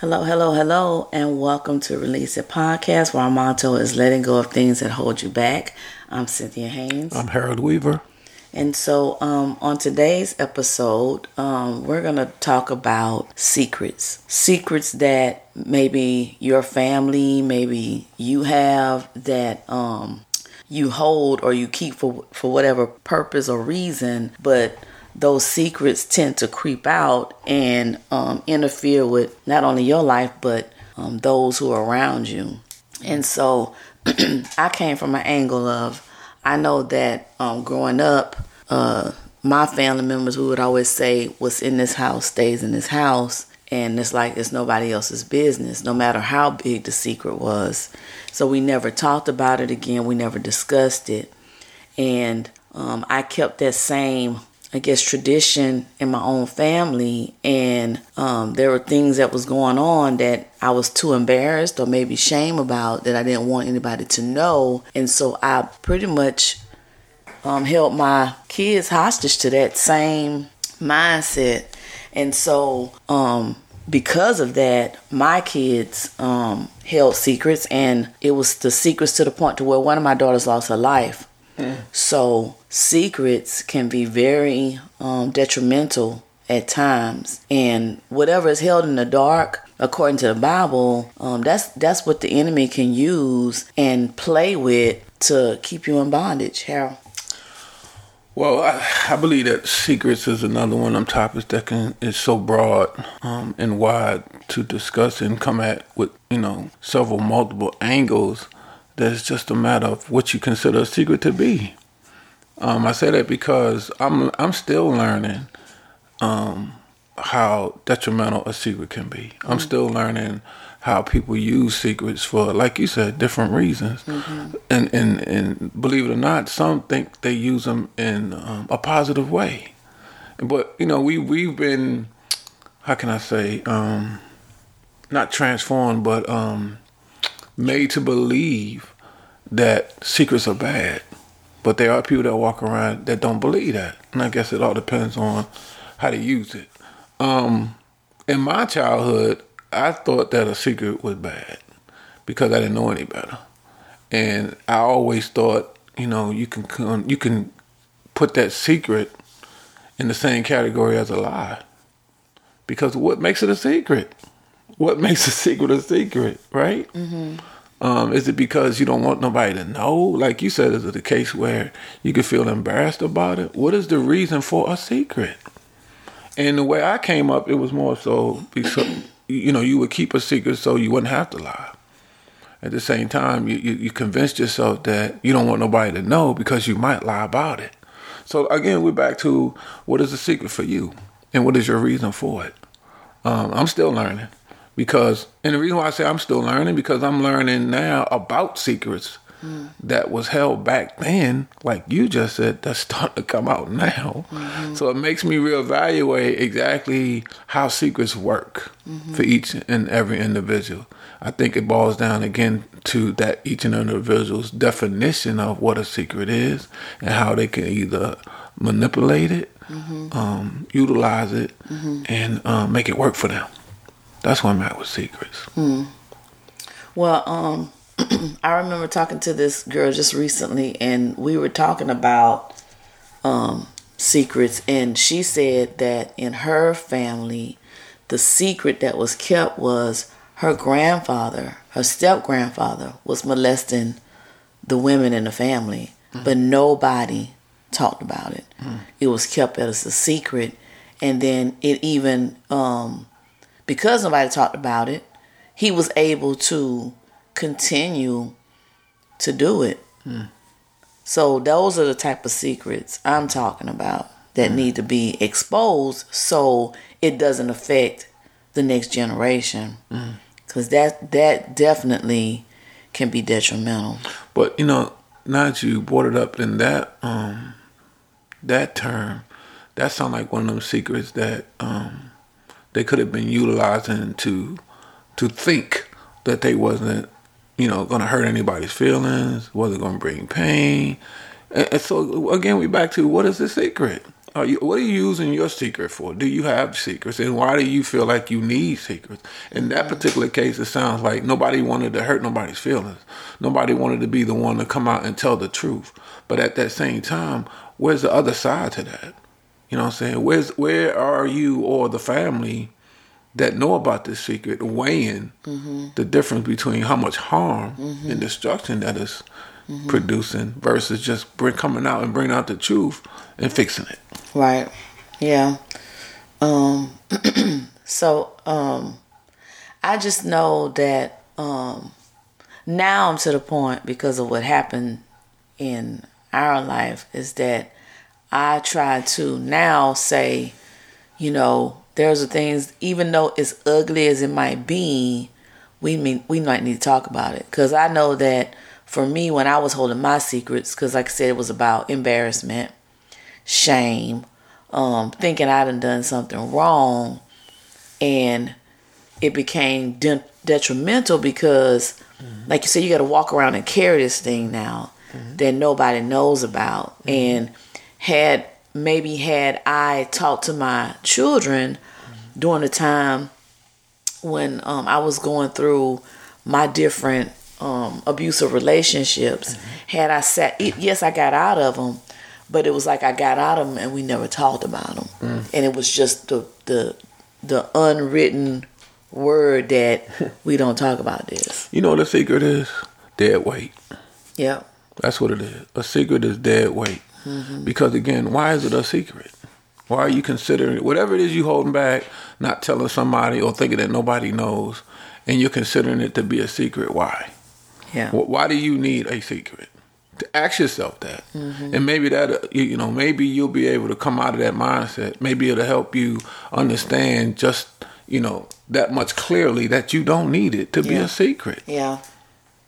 Hello, hello, hello, and welcome to Release It Podcast, where our motto is letting go of things that hold you back. I'm Cynthia Haynes. I'm Harold Weaver. And so, um, on today's episode, um, we're going to talk about secrets. Secrets that maybe your family, maybe you have that um, you hold or you keep for, for whatever purpose or reason, but those secrets tend to creep out and um, interfere with not only your life but um, those who are around you. And so I came from an angle of I know that um, growing up, uh, my family members we would always say, "What's in this house stays in this house," and it's like it's nobody else's business, no matter how big the secret was. So we never talked about it again. We never discussed it, and um, I kept that same I guess tradition in my own family. And um, there were things that was going on that I was too embarrassed or maybe shame about that I didn't want anybody to know. And so I pretty much um, held my kids hostage to that same mindset. And so um, because of that my kids um, held secrets. And it was the secrets to the point to where one of my daughters lost her life. So secrets can be very um, detrimental at times. And whatever is held in the dark according to the bible um, that's that's what the enemy can use and play with to keep you in bondage. Harold? Well, I, I, believe that secrets is another one of them topics that can is so broad um, and wide to discuss and come at with you know several multiple angles that it's just a matter of what you consider a secret to be. Um, I say that because I'm I'm still learning um, how detrimental a secret can be. Mm-hmm. I'm still learning how people use secrets for, like you said, different reasons. Mm-hmm. And, and and believe it or not, some think they use them in um, a positive way. But you know, we we've been, how can I say, um, not transformed, but um, made to believe that secrets are bad. But there are people that walk around that don't believe that. And I guess it all depends on how to use it. Um, in my childhood, I thought that a secret was bad because I didn't know any better. And I always thought, you know, you can you can put that secret in the same category as a lie. Because what makes it a secret? What makes a secret a secret, right? Mm-hmm. Um, is it because you don't want nobody to know? Like you said, is it a case where you could feel embarrassed about it? What is the reason for a secret? And the way I came up, it was more so because you know you would keep a secret so you wouldn't have to lie. At the same time, you, you, you convinced yourself that you don't want nobody to know because you might lie about it. So again, we're back to what is the secret for you, and what is your reason for it. Um, I'm still learning because and the reason why I say I'm still learning because I'm learning now about secrets mm. that was held back then, like you just said, that's starting to come out now. Mm-hmm. So it makes me reevaluate exactly how secrets work mm-hmm. for each and every individual. I think it boils down again to that each and every individual's definition of what a secret is and how they can either manipulate it, mm-hmm. um, utilize it, mm-hmm. and um, make it work for them. That's where I'm at with secrets. Hmm. Well, um, I remember talking to this girl just recently, and we were talking about um, secrets, and she said that in her family, the secret that was kept was her grandfather, her step grandfather, was molesting the women in the family, mm. but nobody talked about it. Mm. It was kept as a secret, and then it even um, because nobody talked about it, he was able to continue to do it. Mm. So those are the type of secrets I'm talking about that mm. need to be exposed so it doesn't affect the next generation. Mm. Cuz that that definitely can be detrimental. But you know, now that you brought it up in that um that term, that sounds like one of them secrets that um they could have been utilizing to to think that they wasn't you know going to hurt anybody's feelings wasn't going to bring pain and, and, so again we back to what is the secret Are you, what are you using your secret for? Do you have secrets, and why do you feel like you need secrets? In that mm-hmm. particular case, it sounds like nobody wanted to hurt nobody's feelings. Nobody wanted to be the one to come out and tell the truth. But at that same time, where's the other side to that? You know what I'm saying? Where's where are you or the family that know about this secret weighing mm-hmm. the difference between how much harm mm-hmm. and destruction that is mm-hmm. producing versus just bring, coming out and bringing out the truth and fixing it. Right. Yeah. Um, so um, I just know that um, now I'm to the point because of what happened in our life is that I try to now say, you know, there's the things, even though it's ugly as it might be, we mean we might need to talk about it. Cause I know that for me, when I was holding my secrets, cause like I said, it was about embarrassment, shame, um, thinking I would done something wrong, and it became de- detrimental because, mm-hmm. like you said, you got to walk around and carry this thing now mm-hmm. that nobody knows about, mm-hmm. and had maybe had I talked to my children during the time when um, I was going through my different um, abusive relationships, mm-hmm. had I sat, it, yes, I got out of them, but it was like I got out of them and we never talked about them, mm. and it was just the the the unwritten word that we don't talk about this. You know what the secret is? Dead weight. Yeah. That's what it is. A secret is dead weight. Mm-hmm. Because again, why is it a secret? Why are you considering whatever it is you holding back, not telling somebody or thinking that nobody knows, and you're considering it to be a secret? Why? Yeah. Why do you need a secret? To ask yourself that, mm-hmm. and maybe that you know maybe you'll be able to come out of that mindset. Maybe it'll help you understand just you know that much clearly that you don't need it to yeah. be a secret. Yeah.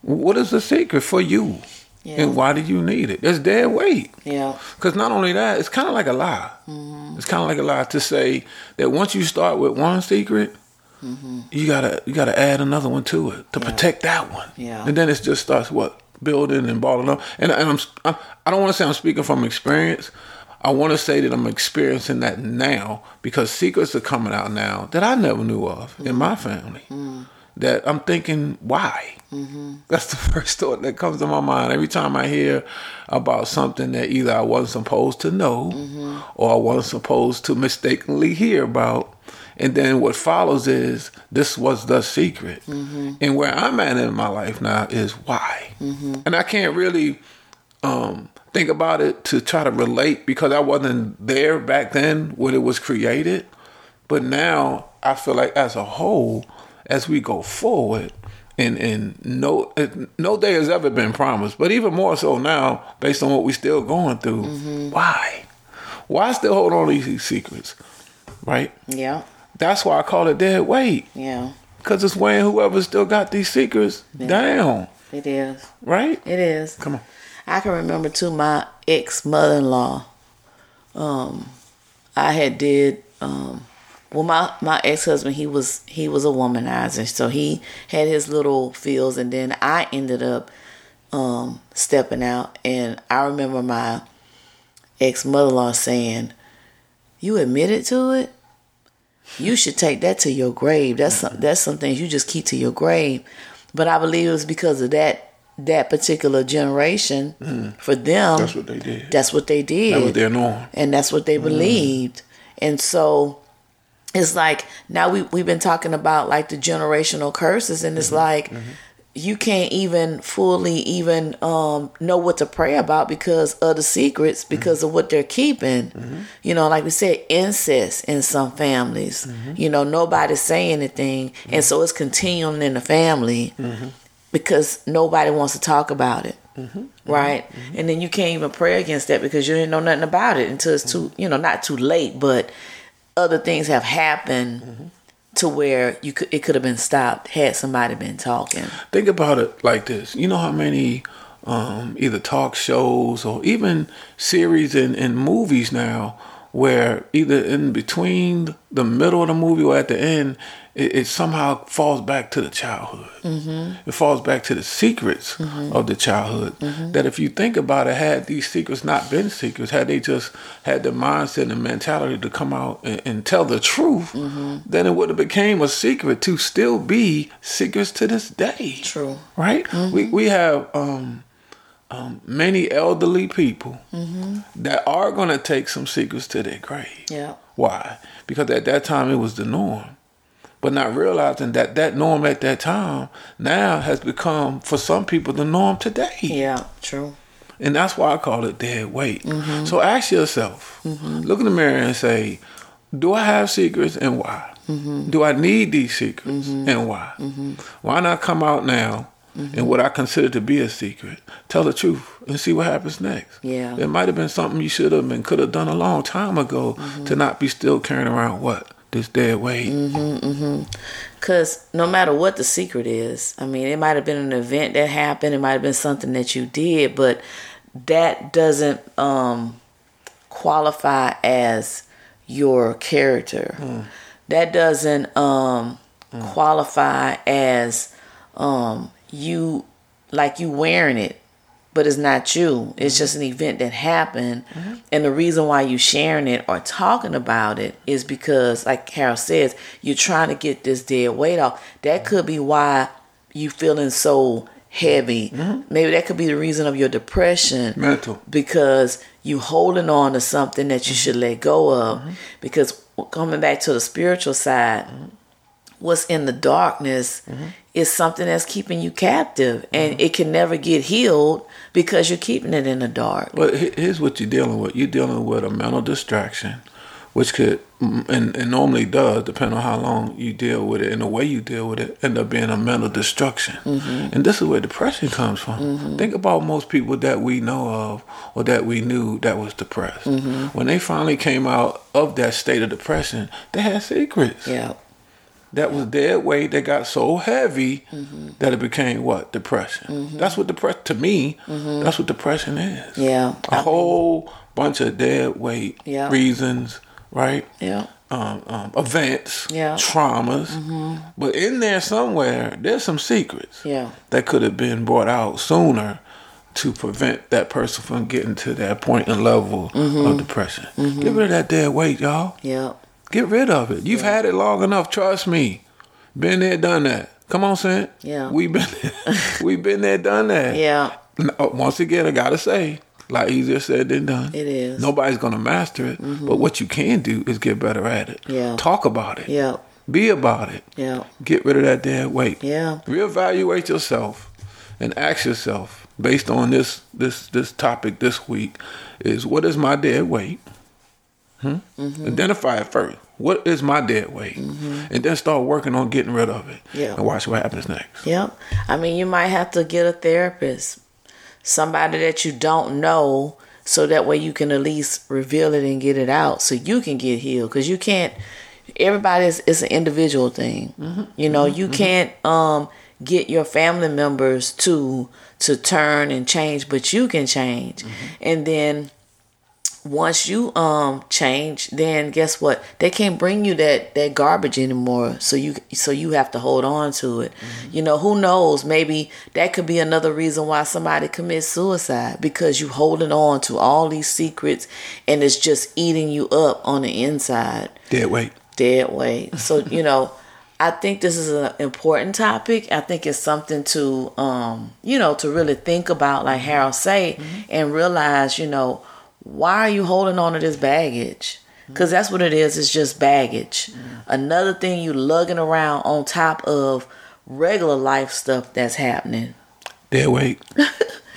What is the secret for you? Yeah. And why do you need it? It's dead weight. Yeah. Because not only that, it's kind of like a lie. Mm-hmm. It's kind of like a lie to say that once you start with one secret, mm-hmm. you gotta you gotta add another one to it to yeah. protect that one. Yeah. And then it just starts what building and balling up. And, and I'm, I'm I don't want to say I'm speaking from experience. I want to say that I'm experiencing that now because secrets are coming out now that I never knew of mm-hmm. in my family. That I'm thinking, why? Mm-hmm. That's the first thought that comes to my mind every time I hear about something that either I wasn't supposed to know mm-hmm. or I wasn't supposed to mistakenly hear about. And then what follows is this was the secret. Mm-hmm. And where I'm at in my life now is why. Mm-hmm. And I can't really um, think about it to try to relate because I wasn't there back then when it was created. But now I feel like as a whole, as we go forward. And, and no no day has ever been promised, but even more so now, based on what we're still going through. Mm-hmm. Why? Why still hold on to these secrets? Right? Yeah. That's why I call it dead weight. Yeah. Because it's weighing whoever still got these secrets yeah. down. It is. Right? It is. Come on. I can remember too my ex mother in law. Um, I had did um, well my my ex-husband he was he was a womanizer so he had his little feels and then i ended up um, stepping out and i remember my ex-mother-in-law saying you admitted to it? You should take that to your grave. That's some, that's some things you just keep to your grave. But i believe it was because of that that particular generation mm. for them that's what they did. that's what they did that was their norm. And that's what they mm. believed. And so it's like now we we've been talking about like the generational curses and it's mm-hmm. like mm-hmm. you can't even fully even um, know what to pray about because of the secrets mm-hmm. because mm-hmm. of what they're keeping mm-hmm. you know like we said incest in some families mm-hmm. you know nobody's saying anything and so it's continuing in the family because nobody wants to talk about it right and then you can't even pray against that because you didn't know nothing about it until it's too you know not too late but other things have happened mm-hmm. to where you could it could have been stopped had somebody been talking. Think about it like this. You know how many um, either talk shows or even series and, and movies now where either in between the middle of the movie or at the end, it, it somehow falls back to the childhood. Mm-hmm. It falls back to the secrets mm-hmm. of the childhood. Mm-hmm. That if you think about it, had these secrets not been secrets, had they just had the mindset and the mentality to come out and, and tell the truth, mm-hmm. then it would have became a secret to still be secrets to this day. True. Right? Mm-hmm. We we have um, um, many elderly people Mm-hmm. that are going to take some secrets to their grave. Yeah. Why? Because at that time it was the norm. But not realizing that that norm at that time now has become, for some people, the norm today. Yeah. True. And that's why I call it dead weight. Mm-hmm. So ask yourself, look in the mirror and say, do I have secrets and why? Mm-hmm. Do I need these secrets and why? Why not come out now Mm-hmm. and what I consider to be a secret, tell the truth and see what happens next? Yeah. It might have been something you should have and could have done a long time ago Mm-hmm. to not be still carrying around what? This dead weight. Mm-hmm. mm-hmm. Because no matter what the secret is, I mean, it might have been an event that happened, it might have been something that you did, but that doesn't um, qualify as your character. That doesn't um, qualify as um, you, like you wearing it, but it's not you. It's just an event that happened. Mm-hmm. And the reason why you sharing it or talking about it is because, like Harold says, you're trying to get this dead weight off. That could be why you feeling so heavy. Mm-hmm. Maybe that could be the reason of your depression Mental. because you holding on to something that you should let go of. Mm-hmm. Because coming back to the spiritual side, what's in the darkness mm-hmm. is something that's keeping you captive, and mm-hmm. it can never get healed because you're keeping it in the dark. But he- here's what you're dealing with. You're dealing with a mental distraction, which could, mm, and, and normally does, depending on how long you deal with it and the way you deal with it, end up being a mental destruction. Mm-hmm. And this is where depression comes from. Think about most people that we know of or that we knew that was depressed. When they finally came out of that state of depression, they had secrets. Yeah, That was dead weight that got so heavy that it became what? Depression. Mm-hmm. That's what depression, to me, mm-hmm. that's what depression is yeah, a whole bunch of dead weight Yeah. reasons, right? yeah, Um, um, events, Yeah. traumas. Mm-hmm. But in there somewhere, there's some secrets yeah, that could have been brought out sooner to prevent that person from getting to that point and level of depression. Get rid of that dead weight, y'all. yeah, Get rid of it. You've had it long enough. Trust me. Been there, done that. Come on, Saint. Yeah. We've been, we've been there, done that. yeah. Uh, once again, I gotta say, a lot easier said than done. It is. Nobody's gonna master it, mm-hmm. but what you can do is get better at it. Yeah. Talk about it. Yeah, Be about it. yeah, Get rid of that dead weight. yeah, Reevaluate yourself and ask yourself, based on this this this topic this week, is what is my dead weight? Hmm? Mm-hmm. Identify it first. What is my dead weight? And then start working on getting rid of it. Yeah. And watch what happens next. Yep. I mean, you might have to get a therapist, somebody that you don't know, so that way you can at least reveal it and get it out, so you can get healed. Because you can't. Everybody is it's an individual thing. You know, you can't um get your family members to to turn and change, but you can change. And then once you um change, then guess what? They can't bring you that that garbage anymore. So you so you have to hold on to it. You know, who knows? Maybe that could be another reason why somebody commits suicide because you holding on to all these secrets and it's just eating you up on the inside Dead weight. dead weight. So you know, I think this is an important topic. I think it's something to um, you know, to really think about, like Harold say, and realize, you know, why are you holding on to this baggage? Because that's what it is. It's just baggage. Mm-hmm. Another thing you lugging around on top of regular life stuff that's happening. Dead weight.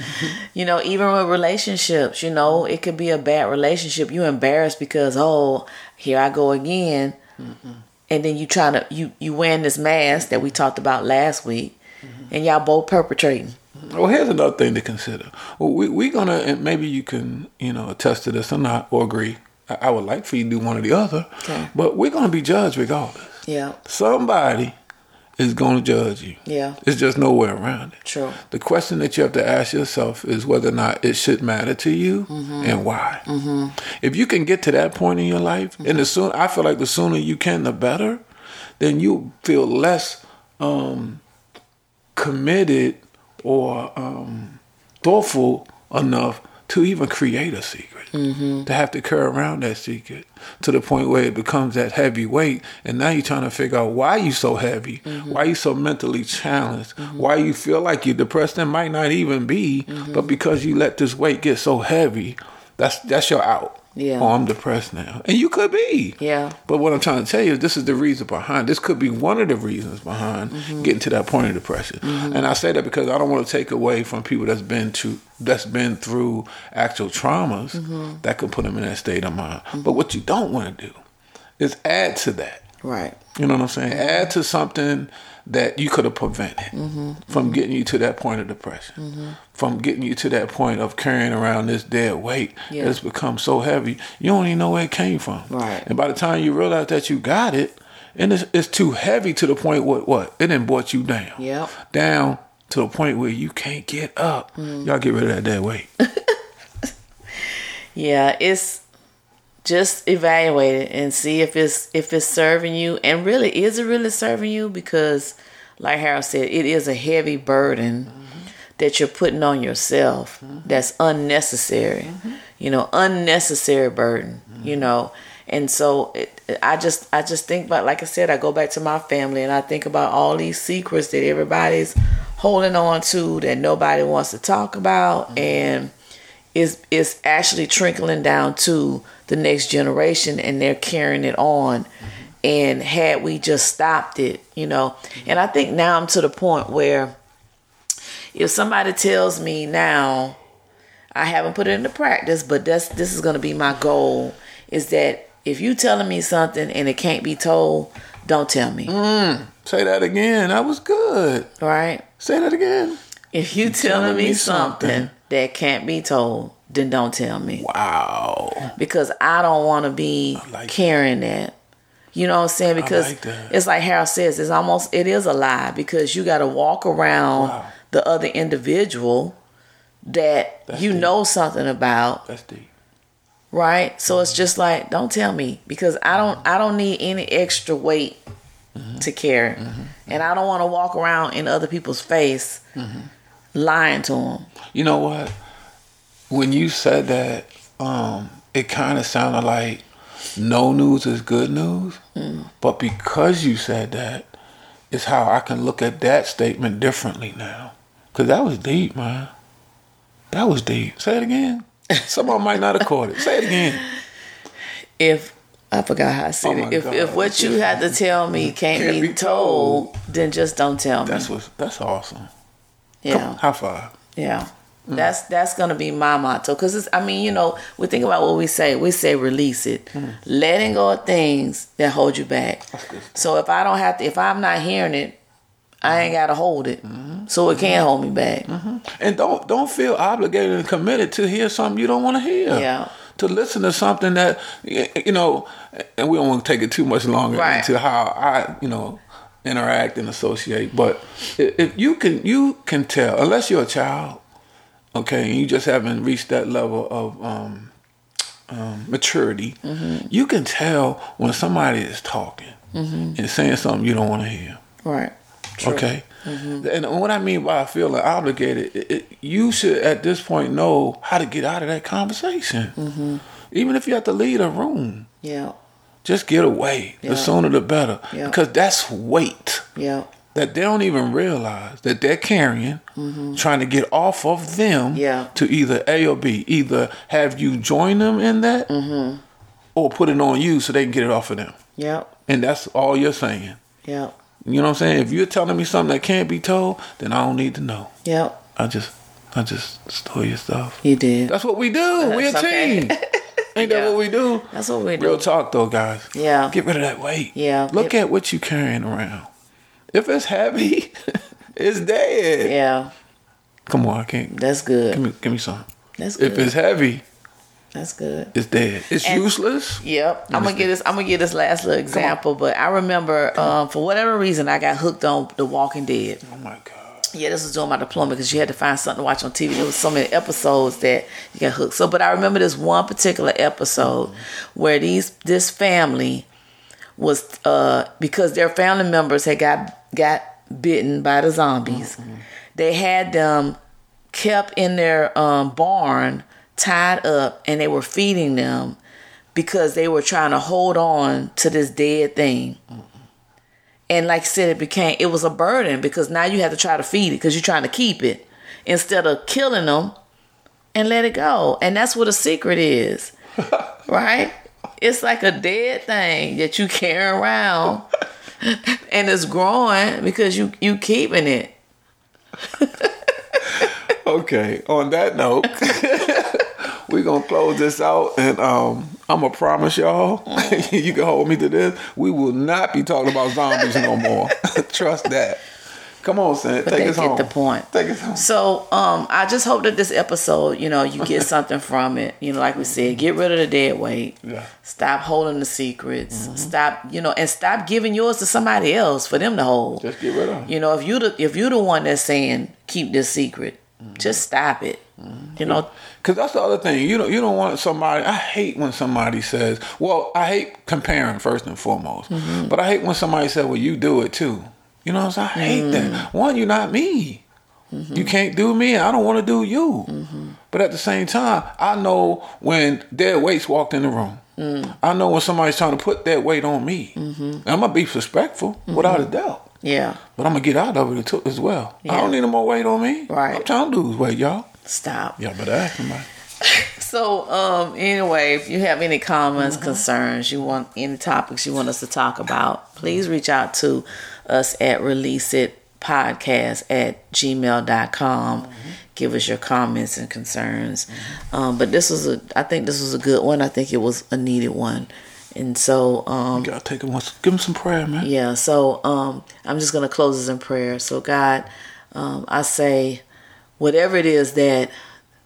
Mm-hmm. You know, even with relationships, you know, it could be a bad relationship. You embarrassed because, oh, here I go again. Mm-hmm. And then you trying to you you wearing this mask that we talked about last week, and y'all both perpetrating. Well, here's another thing to consider. Well, we we gonna and maybe you can you know attest to this or not or agree. I, I would like for you to do one or the other, Okay. but we're gonna be judged regardless. Yeah, Somebody is going to judge you. Yeah. It's just nowhere around it. True. The question that you have to ask yourself is whether or not it should matter to you and why. Mm-hmm. If you can get to that point in your life, and the soon I feel like the sooner you can, the better. Then you feel less um, committed or um, thoughtful enough to even create a secret. Mm-hmm. To have to carry around that secret to the point where it becomes that heavy weight, and now you're trying to figure out why you're so heavy, Mm-hmm. why you're so mentally challenged, why you feel like you're depressed. That might not even be, Mm-hmm. but because you let this weight get so heavy, that's that's your out. Yeah. Oh, I'm depressed now, and you could be. Yeah. But what I'm trying to tell you is this is the reason behind. This could be one of the reasons behind Mm-hmm. getting to that point of depression. And I say that because I don't want to take away from people that's been to that's been through actual traumas Mm-hmm. that could put them in that state of mind. But what you don't want to do is add to that. Right. You know what I'm saying? Add to something that you could have prevented mm-hmm. from getting you to that point of depression, mm-hmm. from getting you to that point of carrying around this dead weight Yeah. that's become so heavy you don't even know where it came from. Right. And by the time you realize that you got it, and it's, it's too heavy to the point what what it then brought you down. Yep. Down to the point where you can't get up. Mm. Y'all get rid of that dead weight. Yeah, it's just evaluate it and see if it's if it's serving you. And really is it really serving you? Because like Harold said, it is a heavy burden mm-hmm. that you're putting on yourself mm-hmm. that's unnecessary. Mm-hmm. You know, unnecessary burden, you know. And so it, I just I just think about like I said, I go back to my family and I think about all these secrets that everybody's holding on to that nobody wants to talk about and is is actually trickling down to the next generation and they're carrying it on and had we just stopped it you know and i think now i'm to the point where if somebody tells me now i haven't put it into practice but that's this is going to be my goal is that if you telling me something and it can't be told don't tell me mm, Say that again. That was good. right Say that again. if you telling me something that can't be told then don't tell me Wow. because I don't want to be like carrying that. You know what I'm saying? Because like it's like Harold says, it's almost it is a lie because you got to walk around Wow. the other individual that That's you deep. know something about, That's deep. right? So it's just like don't tell me because I don't I don't need any extra weight Mm-hmm. to carry, and I don't want to walk around in other people's face Mm-hmm. Lying to him. You know what? When you said that, um, it kind of sounded like no news is good news. But because you said that, it's how I can look at that statement differently now. Because that was deep, man. That was deep. Say it again. Someone might not have caught it. Say it again. if I forgot how I said Oh it. If God. if what you had to tell me can't, Can't be, be told, then just don't tell me. That's what. That's awesome. Yeah, How far? yeah. Mm. That's that's gonna be my motto. Cause it's, I mean, you know, we think about what we say. We say release it, mm. letting go of things that hold you back. So if I don't have to, if I'm not hearing it, I ain't gotta hold it. Mm-hmm. So it can't mm-hmm. hold me back. Mm-hmm. And don't don't feel obligated and committed to hear something you don't want to hear. Yeah. To listen to something that you know, and we don't want to take it too much longer Right. into how I you know interact and associate. But if you can you can tell unless you're a child, okay, and you just haven't reached that level of um, um, maturity, Mm-hmm. you can tell when somebody is talking Mm-hmm. and saying something you don't want to hear. Right. True. Okay. Mm-hmm. And what I mean by feeling obligated, it, it, you should at this point know how to get out of that conversation. Mm-hmm. Even if you have to leave a room, Yeah. Just get away. Yeah. The sooner the better. Yeah. Because that's weight Yeah. that they don't even realize that they're carrying, trying to get off of them Mm-hmm. Yeah. to either A or B. Either have you join them in that Mm-hmm. or put it on you so they can get it off of them. Yep. And that's all you're saying. Yep. You know what I'm saying? If you're telling me something that can't be told, then I don't need to know. Yep. I just, I just stole your stuff. You did. That's what we do. We're a okay. team. Ain't that what we do? That's what we do. Real talk, though, guys. Yeah. Get rid of that weight. Yeah. Look at what you carrying around. If it's heavy, it's dead. Yeah. Come on, I can't. That's good. Give me, give me some. That's good. If it's heavy, That's good. It's dead. It's And- useless. Yep. I'm gonna get this. I'm gonna get this last little example, but I remember um, for whatever reason I got hooked on The Walking Dead. Oh my god. Yeah, this was during my diploma because you had to find something to watch on TV. There was so many episodes that you got hooked. So, but I remember this one particular episode where these this family was uh because their family members had got got bitten by the zombies. They had them kept in their um, barn, tied up, and they were feeding them because they were trying to hold on to this dead thing. And like I said, it became it was a burden because now you have to try to feed it because you're trying to keep it instead of killing them and let it go. And that's what a secret is, right? It's like a dead thing that you carry around, and it's growing because you you keeping it. Okay. On that note, we're gonna close this out, and um, I'm gonna promise y'all, uh-huh. you can hold me to this. We will not be talking about zombies no more. Trust that. Come on, Sam. But Take us get home. the point. Take us home. So um, I just hope that this episode, you know, you get something from it. You know, like we said, get rid of the dead weight. Yeah. Stop holding the secrets. Mm-hmm. Stop, you know, and stop giving yours to somebody else for them to hold. Just get rid of 'em. You know, if you the if you the one that's saying keep this secret, mm-hmm. just stop it. Mm-hmm. You know, Cause that's the other thing. You don't you don't want somebody. I hate when somebody says, "Well, I hate comparing first and foremost," Mm-hmm. but I hate when somebody says, "Well, you do it too." You know what I'm saying? I hate Mm. that. One, you're not me. Mm-hmm. You can't do me. I don't want to do you. But at the same time, I know when dead weights walked in the room. Mm. I know when somebody's trying to put that weight on me. Mm-hmm. I'm gonna be respectful without a doubt. yeah, But I'm gonna get out of it too, as well. I don't need no more weight on me. Right. I'm trying to lose weight, y'all. Stop. Yeah, but ask somebody. So, um, anyway, if you have any comments, Mm-hmm. concerns, you want any topics you want us to talk about, please reach out to us at release it podcast at gmail.com. Mm-hmm. Give us your comments and concerns. Um, but this was a, I think this was a good one. I think it was a needed one. And so, um, You gotta take once. Give him some prayer, man. yeah, so um, I'm just going to close this in prayer. So, God, um, I say, whatever it is that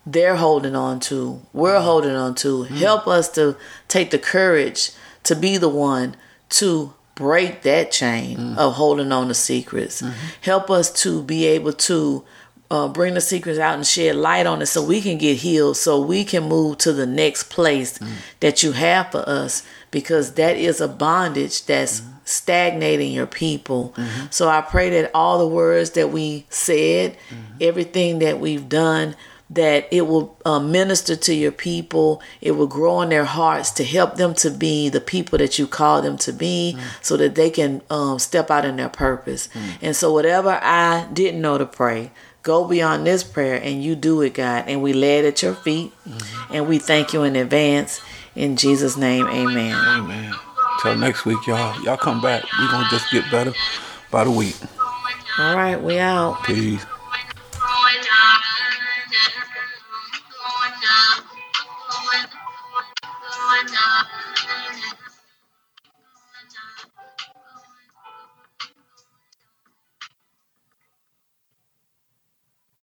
they're holding on to, we're mm-hmm. holding on to, mm-hmm. help us to take the courage to be the one to break that chain mm-hmm. of holding on to secrets. Help us to be able to uh, bring the secrets out and shed light on it so we can get healed, so we can move to the next place mm. that you have for us, because that is a bondage that's stagnating your people. So I pray that all the words that we said, everything that we've done, that it will uh, minister to your people. It will grow in their hearts to help them to be the people that you call them to be so that they can um, step out in their purpose. And so, whatever I didn't know to pray, go beyond this prayer and you do it, God. And we lay it at your feet and we thank you in advance. In Jesus' name, amen. Amen. Till next week, y'all. Y'all come back. we gonna just get better by the week. All right, we out. Peace.